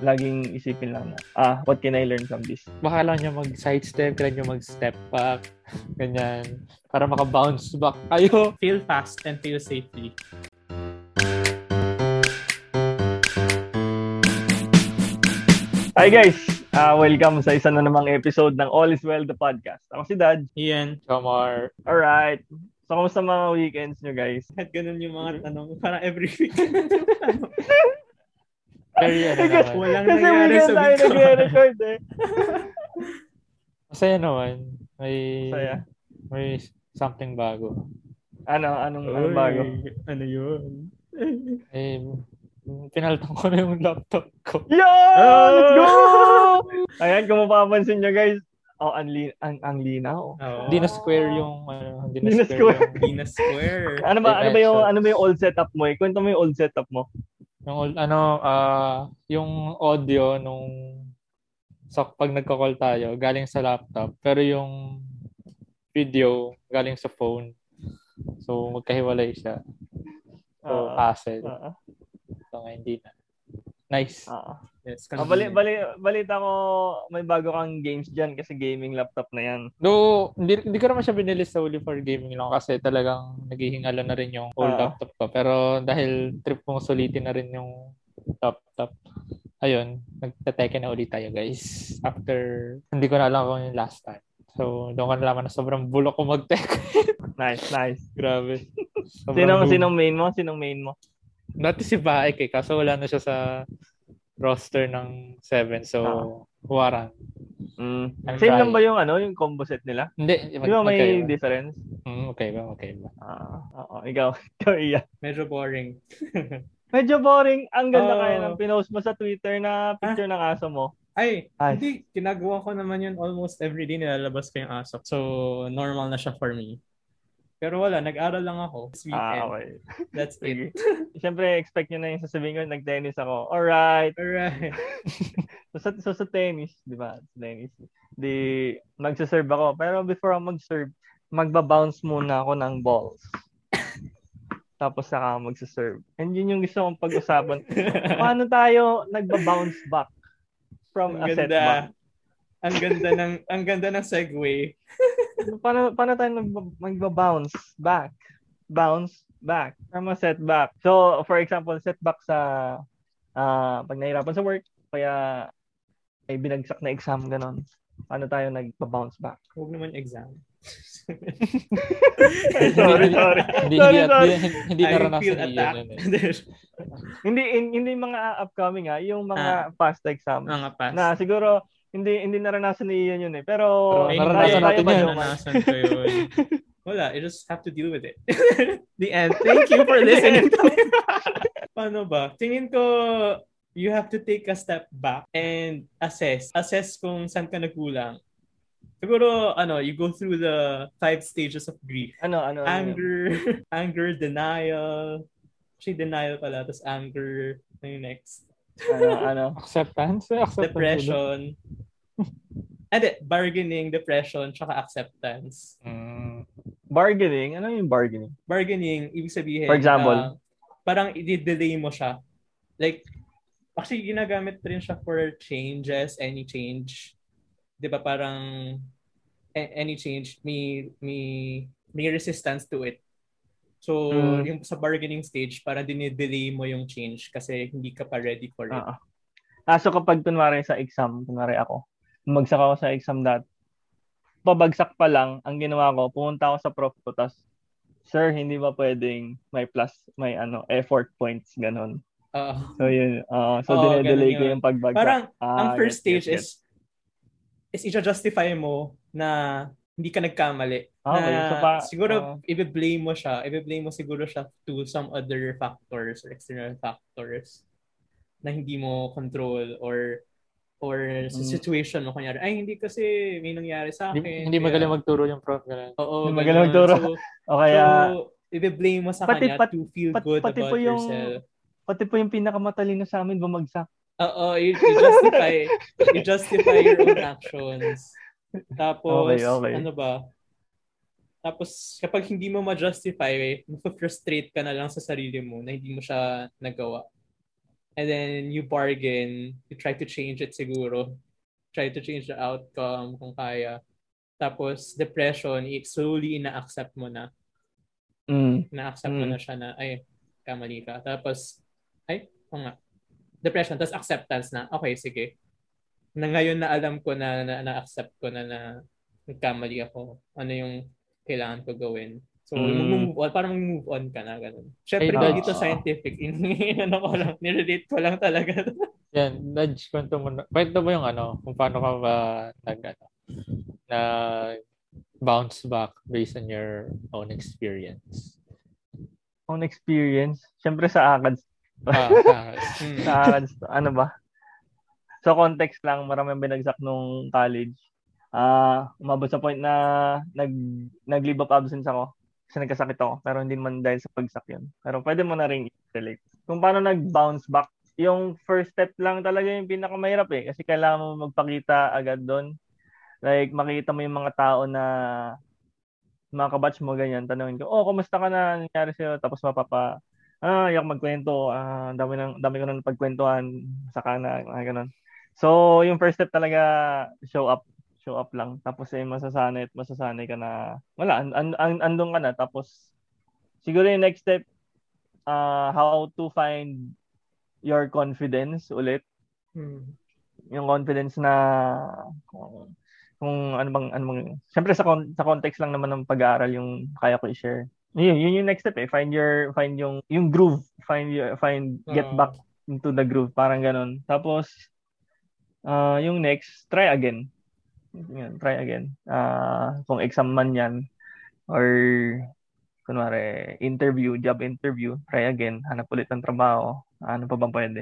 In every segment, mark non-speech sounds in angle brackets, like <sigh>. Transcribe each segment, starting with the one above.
laging isipin lang na, ah, what can I learn from this? Baka lang niya mag-sidestep, kailan niya mag-step back, ganyan, para maka-bounce back kayo. Fail fast and fail safely. Hi guys! Uh, welcome sa isa na namang episode ng All is Well, the podcast. Ako si Dad. Ian, Kamar. Alright. So, kamusta mga weekends nyo guys? kahit ganun yung mga tanong, parang every week. <laughs> Very ano naman. Walang Kasi nangyari sa tayo week ko. nagre-record eh. Masaya naman. May, Saya. may something bago. Ano? Anong, anong bago? Ano yun? Eh, pinalitan ko na yung laptop ko. Yo! Oh! Let's go! <laughs> Ayan, kung mapapansin nyo guys, oh, ang, li- ang, ang linaw. Oo. Hindi na square yung, ano, hindi na square, square. yung, Hindi na square. Ano ba, ano ba yung, ano ba yung old setup mo eh? Kwento mo yung old setup mo. Yung old- ano, ah, yung audio nung sa pag nagko-call tayo, galing sa laptop. Pero yung video, galing sa phone. So, magkahiwalay siya. So, Ah, hassle. ah, So, nga, hindi na. Nice. ah. Yes, Ah, bali, bali, balita ko, may bago kang games dyan kasi gaming laptop na yan. No, hindi, hindi ko naman siya binili solely for gaming lang kasi talagang naghihingalo na rin yung old Ah. laptop ko. Pero dahil trip kong sulitin na rin yung laptop, ayun, nagtateke na ulit tayo guys. After, hindi ko na alam kung yung last time. So, doon ko nalaman na sobrang bulok ko mag-tech. <laughs> Nice, nice. Grabe. Sobrang Sinong, noob. sinong main mo? Sinong main mo? Dati si Baek eh, kaso wala na siya sa roster ng 7. So, Ah. huwaran. Mm. I'm Same lang ba yung ano, yung combo set nila? Hindi, Di ba may magkaiba. difference? Mm, okay ba, okay ba. Ah, oo, ikaw, <laughs> ikaw iya. Medyo boring. <laughs> Medyo boring. Ang ganda Oo. kaya ng pinost mo sa Twitter na picture ng aso mo. Ay, Ay. hindi. Ginagawa ko naman yun almost every day. Nilalabas ko yung asok. So, normal na siya for me. Pero wala, nag-aral lang ako this weekend. Ah, okay. That's it. <laughs> Siyempre, expect nyo na yung sasabihin ko, nag-tennis ako. Alright. Alright. <laughs> So sa, so sa tennis, di ba? Sa tennis. Di, magsaserve ako. Pero before ako mag-serve, magbabounce muna ako ng balls. Tapos saka ako magsaserve. And yun yung gusto kong pag-usapan. Paano tayo nagbabounce back from Ang a setback? ganda. Ang ganda ng ang ganda ng segue. Paano, paano tayo magbabounce back? Bounce back from a setback. So, for example, setback sa ah pag nahirapan sa work, kaya ay binagsak na exam, ganon. Paano tayo nagba-bounce back? Huwag naman exam. <laughs> sorry, sorry. Hindi, Sorry, hindi, sorry. hindi, hindi naranasan feel ni Ian attacked. yun eh. hindi in- hindi mga upcoming ah, yung mga past exam. Mga pass. Na siguro hindi hindi naranasan ni Ian yun eh. Pero, Pero Ay, naranasan natin yan. Naranasan ko yun. <laughs> Wala, you just have to deal with it. <laughs> The end. Thank you for <laughs> listening. Paano ba? Tingin ko, you have to take a step back and assess. Assess kung saan ka nagkulang. Siguro, ano, you go through the five stages of grief. ano ano, ano? Anger, anger, denial. Actually, denial pala. Tapos anger. Ano yung next? Ano ano Acceptance? Eh, acceptance. Depression. <laughs> Ade, bargaining, depression, tsaka acceptance. Mm. bargaining, ano yung bargaining? bargaining, ibig sabihin, For example? ah, parang i-delay mo siya. Like, actually, ginagamit rin siya for changes, any change. Di ba parang any change, may, may, may resistance to it. So, Mm. yung sa bargaining stage, parang dinidelay mo yung change kasi hindi ka pa ready for it. Oo. Ah, so kapag kunwari sa exam, kunwari ako, bumagsak ako sa exam dat, pabagsak pa lang, ang ginawa ko, pumunta ako sa prof ko, tas, sir, hindi ba pwedeng may plus, may ano, effort points, ganon. Oo. So yun, oo. so Oo, dinedelay ganun ko yun. yung pagbagsak. Parang, Ah, ang first get, stage get, get. is is i-justify mo na hindi ka nagkamali. Ah, Okay, na so pa- siguro ah. i-blame mo siya, i-blame mo siguro siya to some other factors or external factors na hindi mo control or or sa Mm. situation mo kunyari ay hindi kasi may nangyari sa akin. Hindi, hindi kaya- magaling magturo yung prof. Ganun. Oo, Hindi magaling magturo. So, O kaya, so i-blame mo sa Pati- kanya pat- to feel pat- good pati about po yung- yourself. pati po yung pinakamatalino sa amin bumagsak. Oo, you, you justify you justify your own actions. Tapos, Okay, okay. ano ba? Tapos, kapag hindi mo ma-justify, frustrate ka na lang sa sarili mo na hindi mo siya nagawa. and then you bargain, you try to change it siguro. Try to change the outcome kung kaya. Tapos, depression, i- slowly ina-accept mo na. Mm. Na-accept mo Mm. na siya na, ay, kamali ka. Tapos, ay, o nga. Depression, tapos acceptance na, okay, sige. Na ngayon na alam ko na, na, na-accept ko na na nagkamali ako. Ano yung kailangan ko gawin. So, Mm. move on, parang move on ka na, ganun. Siyempre, Ay, hindi dito scientific. <laughs> ano ko lang, nirelate ko lang talaga. <laughs> Yan, nudge, kwento mo, na- kwento mo yung ano, kung paano ka ba nag, ano, na bounce back based on your own experience. Own experience. Siyempre sa ACADS. Ah, sa ACADS, <laughs> ano ba? So context lang, maraming binagsak nung college. Ah, umabot sa point na nag nag-leave of absence ako kasi nagkasakit ako. Pero hindi man dahil sa pagsak yun. Pero pwede mo na rin i-relate. Kung paano nag-bounce back, yung first step lang talaga yung pinakamahirap eh. Kasi kailangan mo magpakita agad doon. Like, makita mo yung mga tao na mga kabatch mo ganyan, tanungin ko, oh, kumusta ka na, nangyari sa'yo? Tapos mapapa, ah, yak magkwento, ah, dami, nang, dami ko nang pagkwentuhan, saka na, mga ganun. So, yung first step talaga, show up, show up lang. Tapos eh, masasanay at masasanay ka na, wala, an, an, an, andun ka na. Tapos, siguro yung next step, ah, how to find your confidence ulit. Hmm. Yung confidence na, kung, kung ano bang, ano bang, syempre sa, con- sa context lang naman ng pag-aaral yung kaya ko i-share. Yun, yun yung next step eh. Find your, find yung, yung groove. Find your, find, get Oo. back into the groove. Parang ganun. Tapos, ah yung next, try again. Yan, try again. Ah kung exam man yan, or, kunwari, interview, job interview, try again. Hanap ulit ng trabaho. Ano pa bang pwede?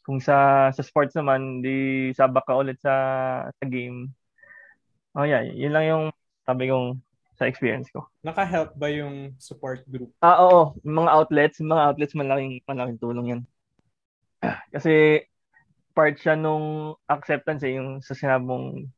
Kung sa sa sports naman, di sabak ka ulit sa sa game. Oh yeah, yun lang yung sabi kong sa experience ko. Naka-help ba yung support group? Ah, oo, yung mga outlets, yung mga outlets malaking malaking tulong 'yan. Kasi part siya nung acceptance eh, yung sa sinabong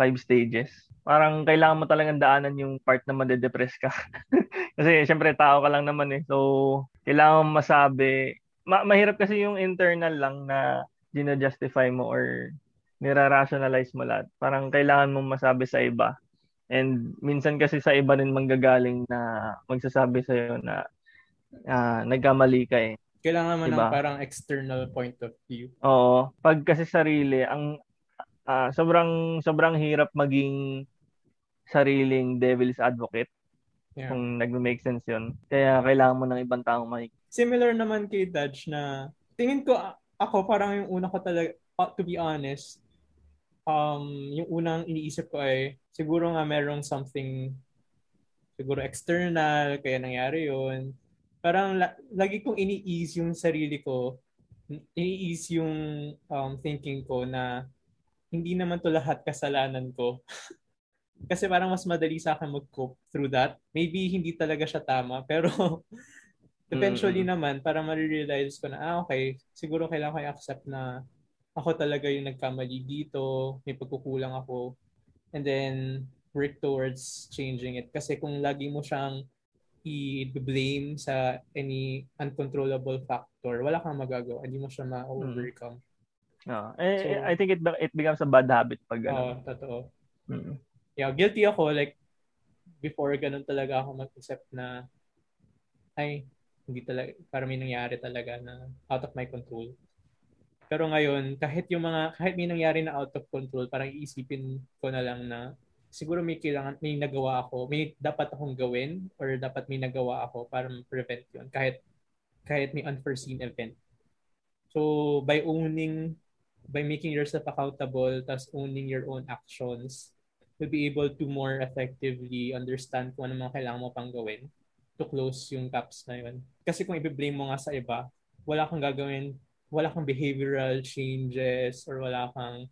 five stages. Parang kailangan mo talagang daanan yung part na madedepress ka. <laughs> kasi syempre tao ka lang naman eh. So, kailangan masabi. Ma- mahirap kasi yung internal lang na gina-justify mo or nira-rationalize mo lahat. Parang kailangan mong masabi sa iba. And minsan kasi sa iba rin manggagaling na magsasabi sa'yo na ah, nagkamali ka eh. Kailangan mo Diba? ng parang external point of view. Oo. Pag kasi sarili, ang ah, sobrang sobrang hirap maging sariling devil's advocate Yeah. kung nagme-make sense yun. Kaya kailangan mo ng ibang taong may Similar naman kay Dutch na tingin ko ako parang yung una ko talaga uh, to be honest um yung unang iniisip ko ay siguro nga merong something siguro external kaya nangyari yun parang la- lagi kong ini-ease yung sarili ko ini-ease yung um, thinking ko na hindi naman to lahat kasalanan ko <laughs> kasi parang mas madali sa akin mag-cope through that maybe hindi talaga siya tama <laughs> pero eventually Mm. naman, para marirealize ko na, ah, okay, siguro kailangan ko i-accept na ako talaga yung nagkamali dito, may pagkukulang ako, and then work towards changing it. Kasi kung lagi mo siyang i-blame sa any uncontrollable factor, wala kang magagawa. Hindi mo siya ma-overcome. Ah, eh, So- I think it it becomes a bad habit pag Oo, ano. totoo. Mm. Yeah, guilty ako. Like, before ganun talaga ako mag-accept na, ay, hindi talaga, para may nangyari talaga na out of my control. Pero ngayon, kahit yung mga, kahit may nangyari na out of control, parang iisipin ko na lang na, siguro may kailangan, may nagawa ako, may dapat akong gawin, or dapat may nagawa ako para prevent yun, kahit, kahit may unforeseen event. So, by owning, by making yourself accountable, tas owning your own actions, will be able to more effectively understand kung ano mga kailangan mo pang gawin to close yung gaps na yun. Kasi kung i-blame mo nga sa iba, wala kang gagawin, wala kang behavioral changes or wala kang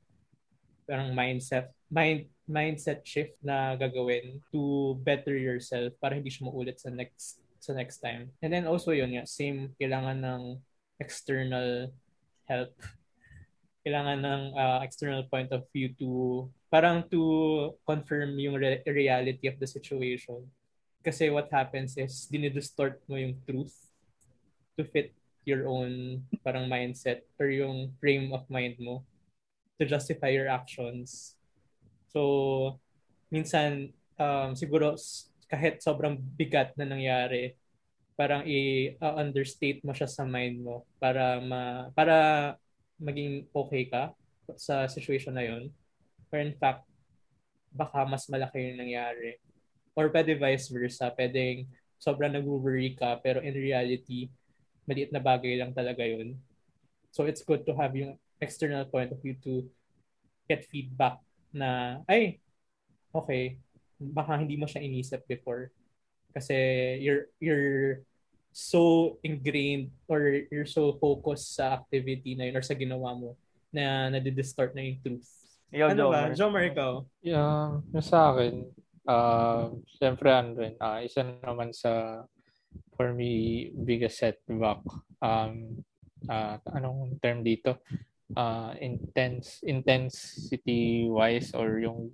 parang mindset mind mindset shift na gagawin to better yourself para hindi siya maulit sa next sa next time. And then also yun nga, same kailangan ng external help. Kailangan ng uh, external point of view to parang to confirm yung re- reality of the situation. Kasi what happens is dinidistort mo yung truth to fit your own parang mindset or yung frame of mind mo to justify your actions. So, minsan, um, siguro kahit sobrang bigat na nangyari, parang i-understate mo siya sa mind mo para ma para maging okay ka sa situation na yon. Or in fact, baka mas malaki yung nangyari. Or pwede vice versa. Pwedeng sobrang nag-worry ka pero in reality, maliit na bagay lang talaga yun. So it's good to have yung external point of view to get feedback na, ay, okay, baka hindi mo siya inisip before. Kasi you're, you're so ingrained or you're so focused sa activity na yun or sa ginawa mo na nadidistort na yung truth. Ikaw, ano ba? Jomer. Jomer, ikaw? Yeah, yung sa akin, uh, syempre ano rin, uh, isa naman sa for me biggest setback um uh, anong term dito uh, intense intensity wise or yung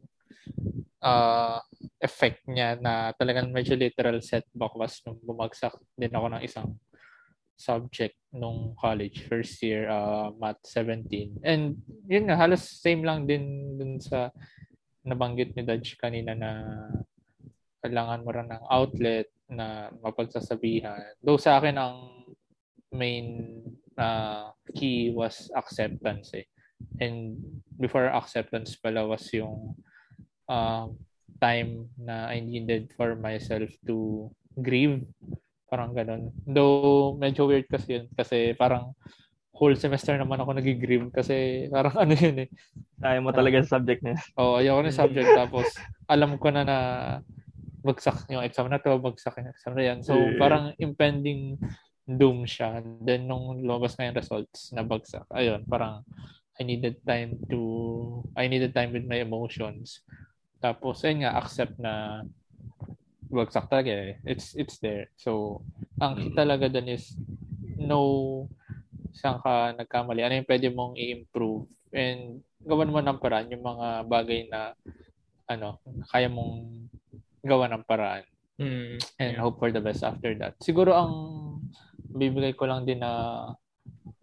uh, effect niya na talagang medyo literal setback was nung bumagsak din ako ng isang subject nung college first year uh, math 17 and yun nga halos same lang din dun sa nabanggit ni Dodge kanina na kailangan mo rin ng outlet na mapagsasabihan. Though sa akin ang main uh, key was acceptance eh. And before acceptance pala was yung uh, time na I needed for myself to grieve. Parang ganun. Though medyo weird kasi yun. Kasi parang whole semester naman ako nag-grieve kasi parang <laughs> ano yun eh. Ayaw mo talaga sa subject na. Oo, oh, ayoko ng subject. <laughs> Tapos alam ko na na bagsak yung exam na to, bagsak yung exam na yan. So, parang impending doom siya. Then, nung lumabas na yung results na bagsak, ayun, parang I needed time to, I needed time with my emotions. Tapos, ayun nga, accept na bagsak talaga eh. It's, it's there. So, ang key talaga dun is know saan ka nagkamali. Ano yung pwede mong i-improve. And gawan mo ng paraan yung mga bagay na ano, kaya mong gawa ng paraan Mm, and yeah. hope for the best after that. Siguro ang bibigay ko lang din na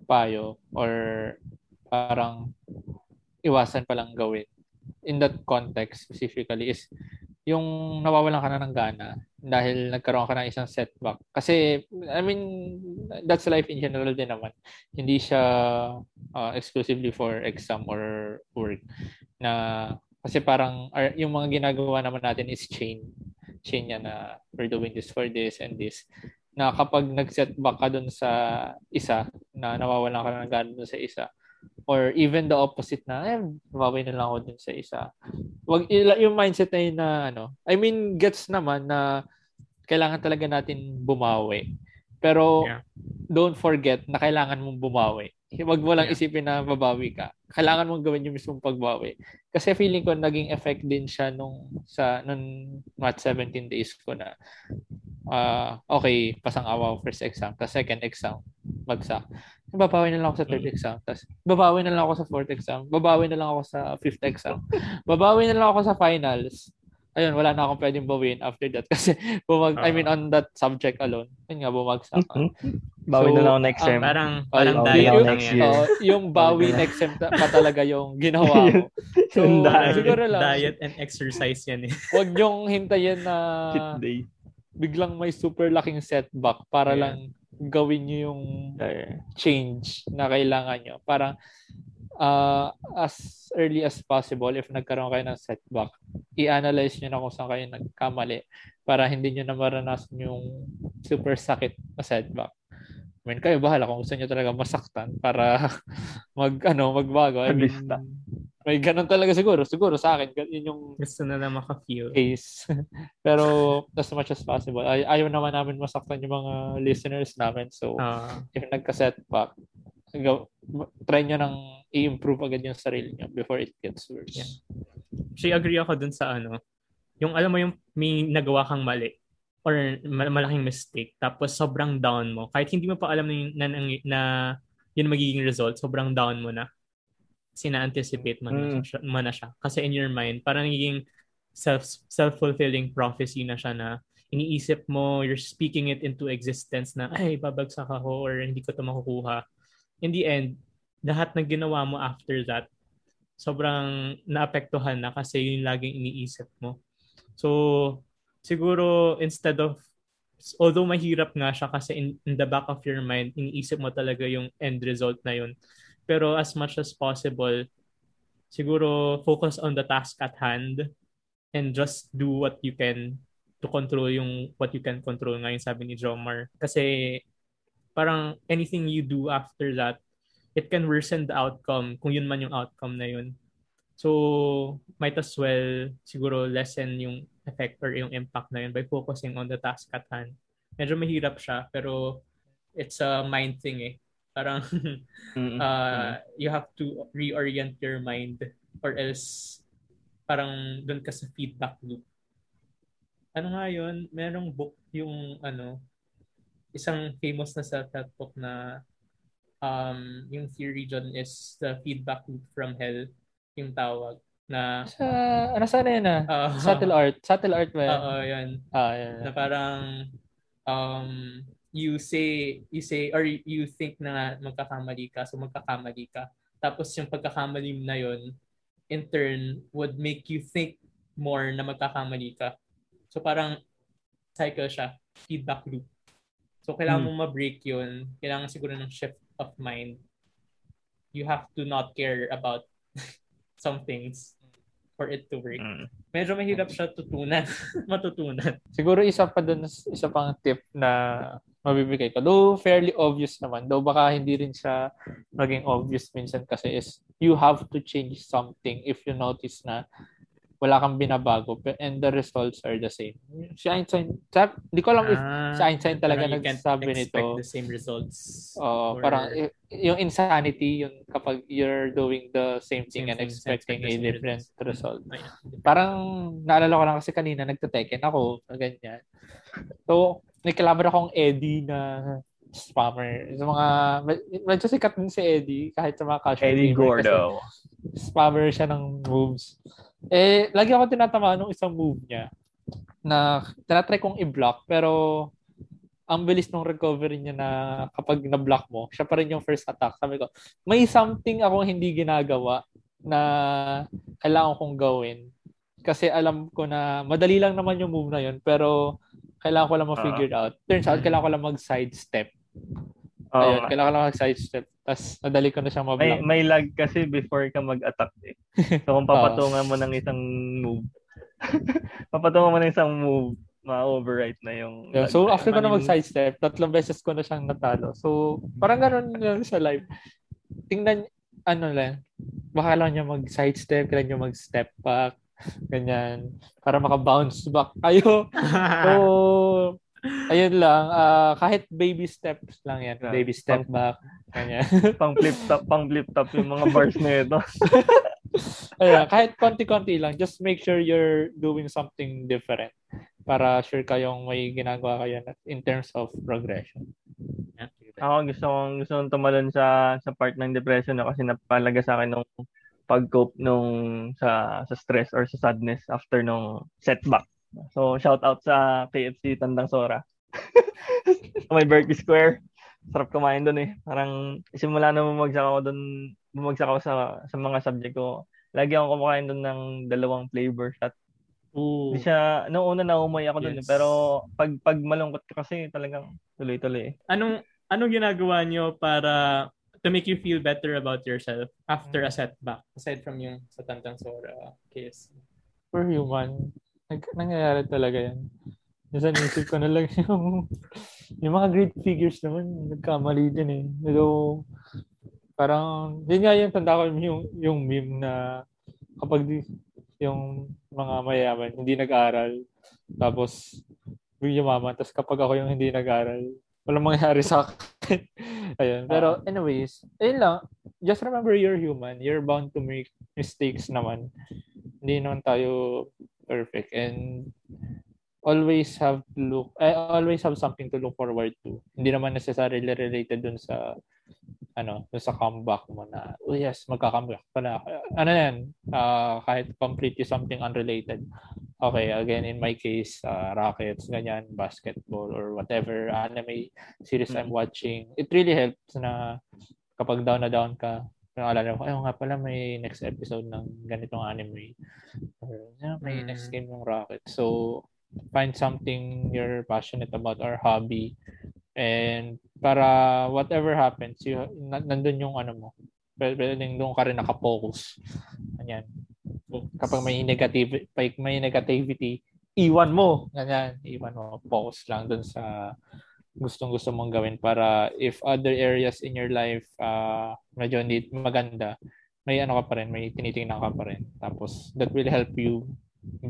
payo or parang iwasan pa lang gawin in that context specifically is yung nawawalan ka na ng gana dahil nagkaroon ka ng isang setback. Kasi, I mean, that's life in general din naman. Hindi siya uh, exclusively for exam or work. Na, kasi parang, ar- yung mga ginagawa naman natin is chain. Chain niya na we're doing this for this and this. Na kapag nag-setback ka dun sa isa, na nawawalan ka na ng gana dun sa isa, or even the opposite na, eh, mababay na lang ako dun sa isa. Wag, yung mindset na yun na, ano, I mean, gets naman na kailangan talaga natin bumawi. Pero, Yeah. don't forget na kailangan mong bumawi. Huwag mo lang Yeah. isipin na babawi ka. Kailangan mong gawin yung mismong pagbawi. Kasi feeling ko naging effect din siya nung sa nung math 17 days ko na ah okay, pasang awa first exam, tapos second exam, bagsak. Babawi na lang ako sa third Mm. exam, tapos babawi na lang ako sa fourth exam, babawi na lang ako sa fifth exam, babawi na lang ako sa finals. Ayun, wala na akong pwedeng bawin after that <laughs> kasi bumag I mean on that subject alone, yun nga bumagsak ka. Bawi So, na lang next ah, term. Parang, Oh, parang yung- diet yung lang next yan. year. Oo, yung bawi next sem pa talaga yung ginawa <laughs> ko. So, Yung diet. siguro lang, Diet and exercise yan eh. wag niyong hintayin na biglang may super laking setback para Yeah. lang gawin niyo yung Yeah. change na kailangan nyo. Parang uh, as early as possible, if nagkaroon kayo ng setback, i-analyze nyo na kung saan kayo nagkamali para hindi nyo na maranasan yung super sakit na setback. I mean, kayo bahala kung gusto nyo talaga masaktan para <laughs> mag, ano, magbago. I mean, may ganun talaga siguro. Siguro sa akin, yun yung Gusto na lang maka-feel. case. <laughs> Pero as much as possible. Ay ayaw naman namin masaktan yung mga listeners namin. So, Ah, if nagka-setback, try nyo nang i-improve agad yung sarili nyo before it gets worse. Yeah. actually, agree ako dun sa ano, yung alam mo yung may nagawa kang mali or ma- malaking mistake tapos sobrang down mo kahit hindi mo pa alam na, na, na, na yun magiging result sobrang down mo na kasi na-anticipate mo, na, Mm. siya, mo na siya kasi in your mind parang nagiging self self-fulfilling prophecy na siya na iniisip mo, you're speaking it into existence na, ay, babagsak ako or hindi ko to makukuha. In the end, lahat ng ginawa mo after that, sobrang naapektuhan na kasi yun laging iniisip mo. So, siguro instead of, although mahirap nga siya kasi in, in the back of your mind, iniisip mo talaga yung end result na yun. Pero as much as possible, siguro focus on the task at hand and just do what you can to control yung what you can control nga yung sabi ni Jomar. Kasi parang anything you do after that, it can worsen the outcome kung yun man yung outcome na yun. So, might as well siguro lessen yung effect or yung impact na yun by focusing on the task at hand. Medyo mahirap siya, pero it's a mind thing eh. Parang <laughs> uh, you have to reorient your mind or else parang doon ka sa feedback loop ano nga yun, merong book yung ano, isang famous na self-help book na um, yung theory dyan is the feedback loop from hell, yung tawag na sa ano sana yan ah? Uh, subtle art. Subtle art ba yan oo yan ah yan na parang um you say you say or you think na magkakamali ka so magkakamali ka. Tapos yung pagkakamali na yon in turn would make you think more na magkakamali ka. So parang cycle siya, feedback loop. So kailangan hmm. mo ma-break yun. Kailangan siguro ng shift of mind. You have to not care about <laughs> some things for it to work. Hmm. Medyo mahirap siya tutunan, <laughs> matutunan. Siguro isa pa dun, isa pang tip na mabibigay ko. Though fairly obvious naman, though baka hindi rin siya maging obvious minsan kasi is you have to change something if you notice na wala kang binabago and the results are the same. Si Einstein, hindi ko alam if ah, si Einstein talaga nagsabi nito. the same results. Uh, or... parang yung insanity, yung kapag you're doing the same thing same and thing, expecting a different result. Parang naalala ko lang kasi kanina nagte-teken ako, ganyan. So, may kalabra akong Eddie na spammer. Sa mga, medyo sikat din si Eddie kahit sa mga casual Eddie Gordo. Spammer siya ng moves. Eh, lagi ako tinatamaan ng isang move niya na tinatry kong i-block pero ang bilis ng recovery niya na kapag na-block mo, siya pa rin yung first attack. Sabi ko, may something ako hindi ginagawa na kailangan kong gawin. Kasi alam ko na madali lang naman yung move na yun, pero kailangan ko lang ma-figure uh, out. Turns out, kailangan ko lang mag-sidestep. Uh, Ayun, kailangan ko lang mag-sidestep. Tapos, nadali ko na siyang mablock. May, may lag kasi before ka mag-attack eh. So, kung <laughs> papatungan mo ng isang move, <laughs> papatungan mo ng isang move, ma-overwrite na yung... Yeah, so, after ko na mag-sidestep, tatlong beses ko na siyang natalo. So, parang ganun lang sa live. Tingnan, ano lang, baka lang niya mag-sidestep, kailangan niya mag-step back, ganyan, para maka-bounce back kayo. <laughs> so, ayun lang, uh, kahit baby steps lang yan. Yeah. Baby step pang, back. Kanya. <laughs> pang flip top, pang flip top yung mga bars na ito. <laughs> ayun, kahit konti-konti lang, just make sure you're doing something different para sure kayong may ginagawa kayo in terms of progression. Yeah. Ako gusto kong gusto kong tumalon sa sa part ng depression na kasi napalaga sa akin nung pag-cope nung sa sa stress or sa sadness after nung setback. So, shout out sa KFC Tandang Sora. <laughs> may Berkeley Square. Sarap kumain doon eh. Parang simula na bumagsak ako doon, bumagsak ako sa, sa mga subject ko. Lagi ako kumakain doon ng dalawang flavor shot. Ooh. Di siya, noong una na umay ako doon. Eh. Yes. Pero pag, pag malungkot ka kasi talagang tuloy-tuloy eh. Anong, anong ginagawa nyo para to make you feel better about yourself after a setback? Aside from yung sa Tandang Sora case. For human, nag, nangyayari talaga yan. Minsan isip ko na lang <laughs> yung, yung mga great figures naman, nagkamali din eh. Pero parang, yun nga yung tanda ko yung, yung meme na kapag di, yung mga mayaman hindi nag-aral, tapos yung yumaman, tapos kapag ako yung hindi nag-aral, walang mangyayari sa akin. <laughs> Ayun. Pero anyways, ayun lang. Just remember you're human. You're bound to make mistakes naman. Hindi naman tayo perfect and always have to look I always have something to look forward to. Hindi naman necessarily related dun sa ano, dun sa comeback mo na oh yes, magka-comeback pala. Ano yan? Uh, kahit completely something unrelated. okay, again, in my case, uh, Rockets, ganyan, basketball, or whatever anime series I'm Mm. watching, it really helps na kapag down na down ka, naalala ko, ayaw nga pala may next episode ng ganitong anime. Or, yeah, may Mm. next game ng Rockets. So, find something you're passionate about or hobby. And para whatever happens, you, na, nandun yung ano mo. Pwede, pwede doon ka rin nakapokus. Ganyan kapag may negative pag may negativity iwan mo ganyan iwan mo focus lang dun sa gustong gusto mong gawin para if other areas in your life uh, medyo hindi maganda may ano ka pa rin may tinitingnan ka pa rin tapos that will help you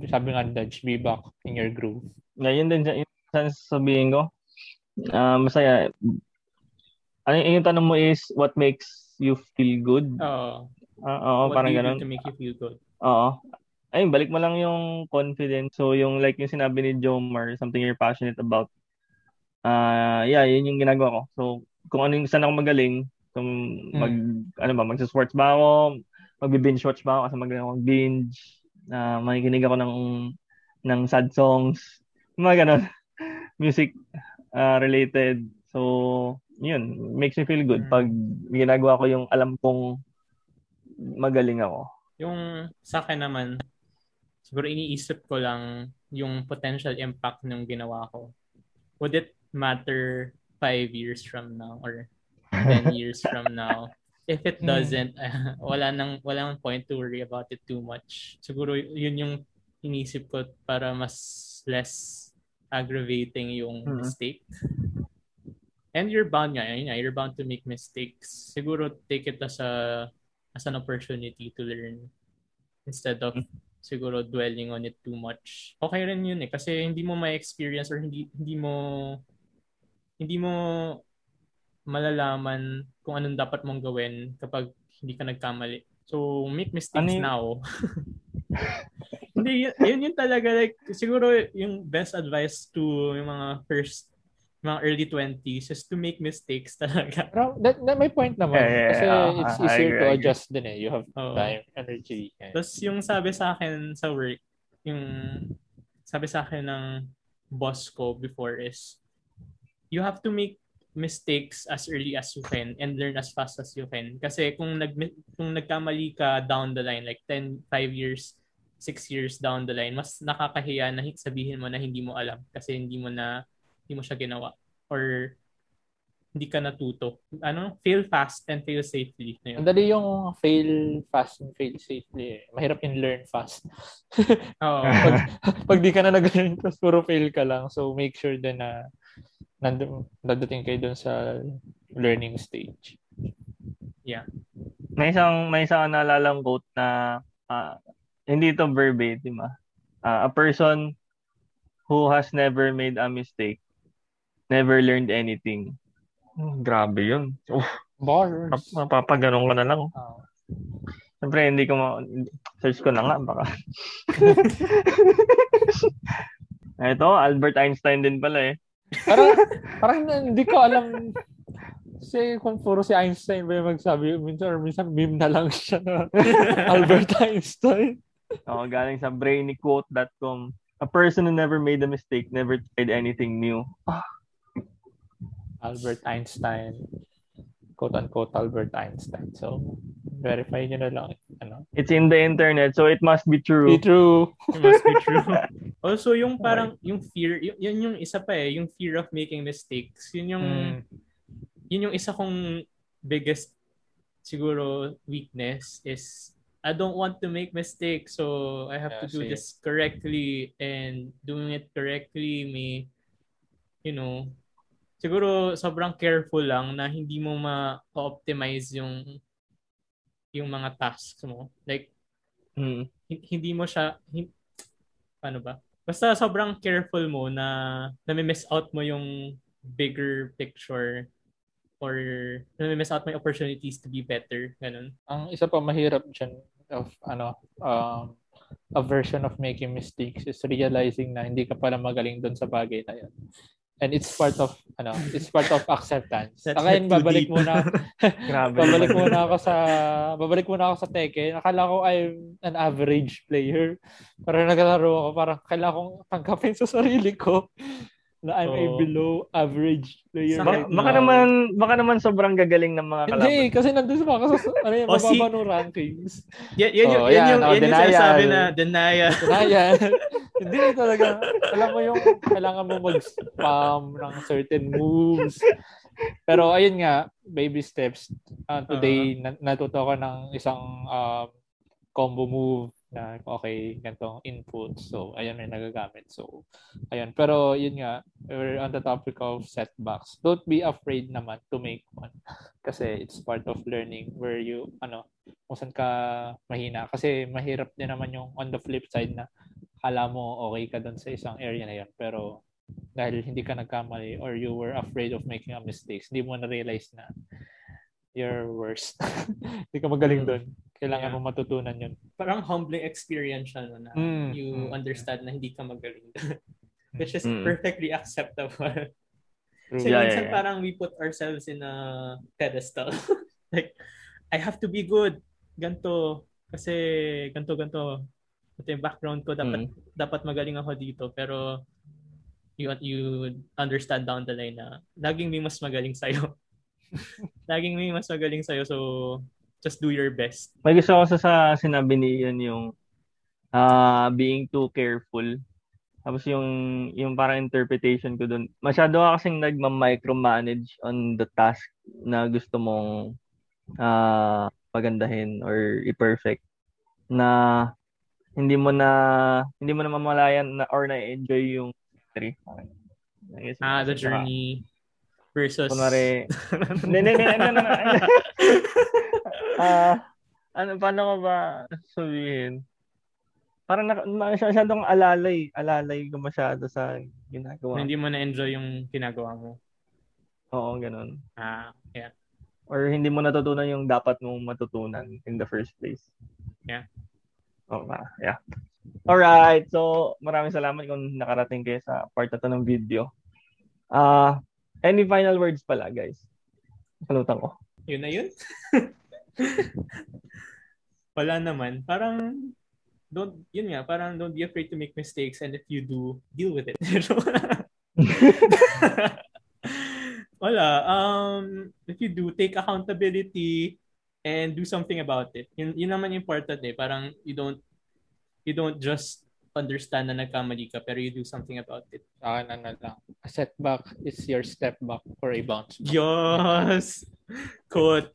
sabi nga Dodge be back in your groove Ngayon din yun sa sabihin ko. Ah, masaya. Ano yung tanong mo is what makes you feel good? Oo. Ah, oo, what parang do you ganun. do to make you feel good? Oo. Ayun, balik mo lang yung confidence. So, yung like yung sinabi ni Jomar, something you're passionate about. Ah, yeah, yun yung ginagawa ko. So, kung ano yung saan ako magaling, kung mag, ano ba, magsa-sports ba ako, magbi-binge watch ba ako kasi magaling ako binge, ah makikinig ako ng ng sad songs, mga ganun. <laughs> Music ah, related. So, yun, makes me feel good Mm. pag ginagawa ko yung alam kong magaling ako. Yung sa akin naman, siguro iniisip ko lang yung potential impact ng ginawa ko. Would it matter five years from now or 10 <laughs> years from now? If it Hmm. doesn't, <laughs> wala nang wala nang point to worry about it too much. Siguro yun yung inisip ko para mas less aggravating yung Mhm. mistake. And you're bound nga, yun nga, you're bound to make mistakes. Siguro take it as a as an opportunity to learn instead of siguro dwelling on it too much. Okay rin yun eh kasi hindi mo ma-experience or hindi hindi mo hindi mo malalaman kung anong dapat mong gawin kapag hindi ka nagkamali. So make mistakes Ano yun? now. <laughs> hindi yun, yun yun talaga like siguro yung best advice to yung mga first mga early 20s is to make mistakes <laughs> talaga. pero that, that may point naman Yeah, yeah, kasi yeah. it's easier agree, to adjust din eh you have Oo. time energy eh. Tapos yung sabi sa akin sa work, yung sabi sa akin ng boss ko before is you have to make mistakes as early as you can and learn as fast as you can. Kasi kung nag kung nagkamali ka down the line like 10, 5 years, 6 years down the line, mas nakakahiya na sabihin mo na hindi mo alam kasi hindi mo na hindi mo siya ginawa or hindi ka natuto. Ano? Fail fast and fail safely. Ang dali yung fail fast and fail safely eh. Mahirap yung learn fast. Oo. <laughs> pag, pag di ka na nag-learn puro fail ka lang. So make sure din na nandun, nadating kayo dun sa learning stage. May isang may isang naalalang quote na ah, hindi ito verbatim ah. Ah, a person who has never made a mistake never learned anything. Hmm, grabe yun. Oh, Bars. map- mapapaganon ko na lang. Oh. Siyempre, hindi ko ma... Search ko na nga, baka. <laughs> Ito, Albert Einstein din pala eh. Parang, parang hindi ko alam kasi kung puro si Einstein ba yung magsabi, minsan or minsan meme na lang siya na <laughs> Albert Einstein. Oh, galing sa brainyquote.com. A person who never made a mistake never tried anything new. Albert Einstein. Quote-unquote Albert Einstein. So, verify nyo na lang. Ano? It's in the internet, so it must be true. Be true. It must be true. <laughs> Also, yung parang, yung fear, yun, yun yung isa pa eh, yung fear of making mistakes. Yun yung, Mm. yun yung isa kong biggest, siguro, weakness is, I don't want to make mistakes, so I have Yeah, to do same. this correctly, and doing it correctly may, you know, siguro sobrang careful lang na hindi mo ma-optimize yung yung mga tasks mo. Like, Mm. hin- hindi mo siya paano ba? Basta sobrang careful mo na nami-miss out mo yung bigger picture or nami-miss out mo yung opportunities to be better. Ganun. Ang isa pa mahirap dyan of ano, um, a version of making mistakes is realizing na hindi ka pala magaling doon sa bagay na yan. And it's part of ano, it's part of acceptance. That's too babalik deep. muna <laughs> Grabe. <laughs> babalik muna ako sa babalik muna ako sa Tekken. Akala ko I'm an average player. Pero naglalaro ako parang kailangan kong tanggapin sa sarili ko <laughs> na I'm a Oo. below average player Baka, right baka now. naman baka naman sobrang gagaling ng mga Hindi, kalaban. kasi nandun pa ako sa ano yun, O, mababa si- nung rankings. Yan, yan, Oh, yan, yan, yung, oh, yan yung denial. sinasabi na denial. Kaya, hindi talaga. Alam mo yung kailangan mo mag-spam ng certain moves. Pero ayun nga, baby steps. Uh, today, na- natuto ko ng isang um, combo move na okay, ganitong input. So, ayun may nagagamit. So, ayun. Pero yun nga, we're on the topic of setbacks. Don't be afraid naman to make one. Kasi it's part of learning where you, ano, kung saan ka mahina. Kasi mahirap din naman yung on the flip side na kala mo okay ka doon sa isang area na yun. Pero dahil hindi ka nagkamali or you were afraid of making a mistake, hindi mo na-realize na you're worse. <laughs> hindi ka magaling doon. Kailangan Yeah. mo matutunan yun. Parang humbling experience siya no, na Mm, you mm. understand na hindi ka magaling. <laughs> Which is Mm. perfectly acceptable. Kasi Yeah, minsan yeah, yeah. parang we put ourselves in a pedestal. <laughs> like, I have to be good. Ganto. Kasi ganto, ganto. Ito yung background ko. Dapat, dapat magaling ako dito. Pero you, you understand down the line na laging may mas magaling sa'yo. <laughs> laging may mas magaling sa'yo. So, just do your best. May gusto ko sa, sa sinabi ni Ian yung ah being too careful. Tapos yung yung parang interpretation ko dun. Masyado ka kasing nagma-micromanage on the task na gusto mong ah pagandahin or i-perfect na hindi mo na hindi mo na mamalayan na or na-enjoy yung guess, Ah, the journey versus... Kunwari, <laughs> hindi, hindi, ano, ano, ano. Ah, ano, paano ko ba sabihin? Parang na, masyadong alalay, alalay ko masyado sa ginagawa. hindi mo na-enjoy yung ginagawa mo. Oo, ganun. Ah, yeah. Or hindi mo natutunan yung dapat mong matutunan in the first place. Yeah. Nga, yeah. Alright, so maraming salamat kung nakarating kayo sa part na to ng video. Ah, any final words pala, guys? Kalutan ko. Yun na yun. <laughs> Wala naman. Parang, don't, yun nga, parang don't be afraid to make mistakes and if you do, deal with it. <laughs> <laughs> Wala. Um, if you do, take accountability and do something about it. Yun, yun naman yung important eh. Parang you don't, you don't just understand na nagkamali ka, pero you do something about it. Sa akin, ano lang. A setback is your step back for a bounce. back. Yes! Quote,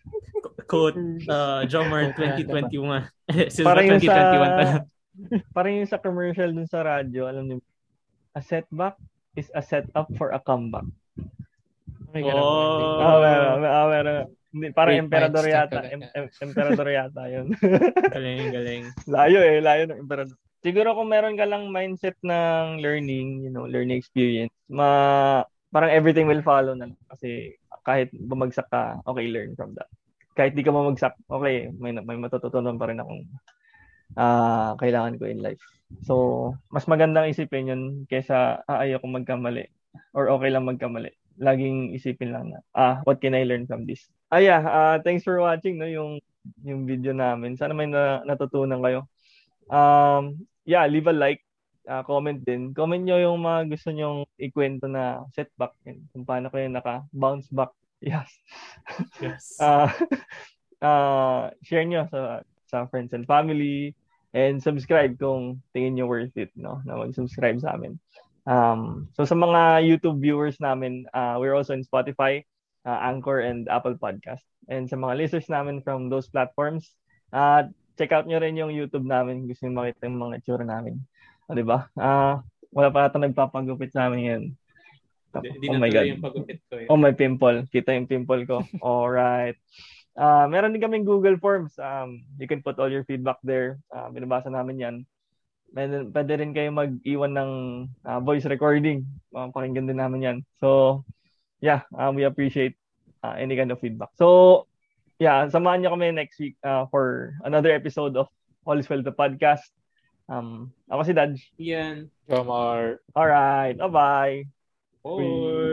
quote, uh, Jomar Quote na, 2021. Silva Parang yung 2021 sa pala. <laughs> parang yung sa commercial dun sa radyo, alam niyo, a setback is a setup for a comeback. Ganun Oh. ending. Ah, meron, ah, meron. Hindi, parang Great emperador yata. think Em, em, emperador yata yun. <laughs> Galing, galing. layo eh, layo ng emperador. Siguro kung meron ka lang mindset ng learning, you know, learning experience, ma parang everything will follow na lang. Kasi kahit bumagsak ka, okay, learn from that. Kahit di ka mamagsak, okay, may, may matututunan pa rin akong ah kailangan ko in life. So, mas magandang isipin yun kaysa ah, ayaw ko magkamali or okay lang magkamali. Laging isipin lang na, ah, what can I learn from this? Ah, yeah, ah, thanks for watching no yung yung video namin. Sana may na, natutunan kayo. Um, yeah, leave a like, ah, comment din. Comment nyo yung mga gusto nyong ikwento na setback yun. Kung paano kayo naka-bounce back. <laughs> Yes. Yes. <laughs> Ah, ah, share nyo sa sa friends and family and subscribe kung tingin nyo worth it no na mag-subscribe sa amin. Um, so sa mga YouTube viewers namin, uh, we're also in Spotify, uh, Anchor and Apple Podcast. And sa mga listeners namin from those platforms, uh, check out nyo rin yung YouTube namin. Gusto nyo makita yung mga itsura namin. O, di ba? Ah, wala pa ata nagpapagupit sa amin yan. Di, di oh na my God. yung pagupit ko eh. Oh, may pimple. Kita yung pimple ko. <laughs> Alright. Uh, meron din kaming Google Forms. Um, you can put all your feedback there. Uh, binabasa namin yan. Pwede, pwede rin kayo mag-iwan ng uh, voice recording. Uh, pakinggan din namin yan. So, yeah, um, we appreciate uh, any kind of feedback. So, yeah, samahan niyo kami next week uh, for another episode of All is Well the podcast. Um, ako si Dodge. Yan. Jomar. Alright, bye-bye. Bye.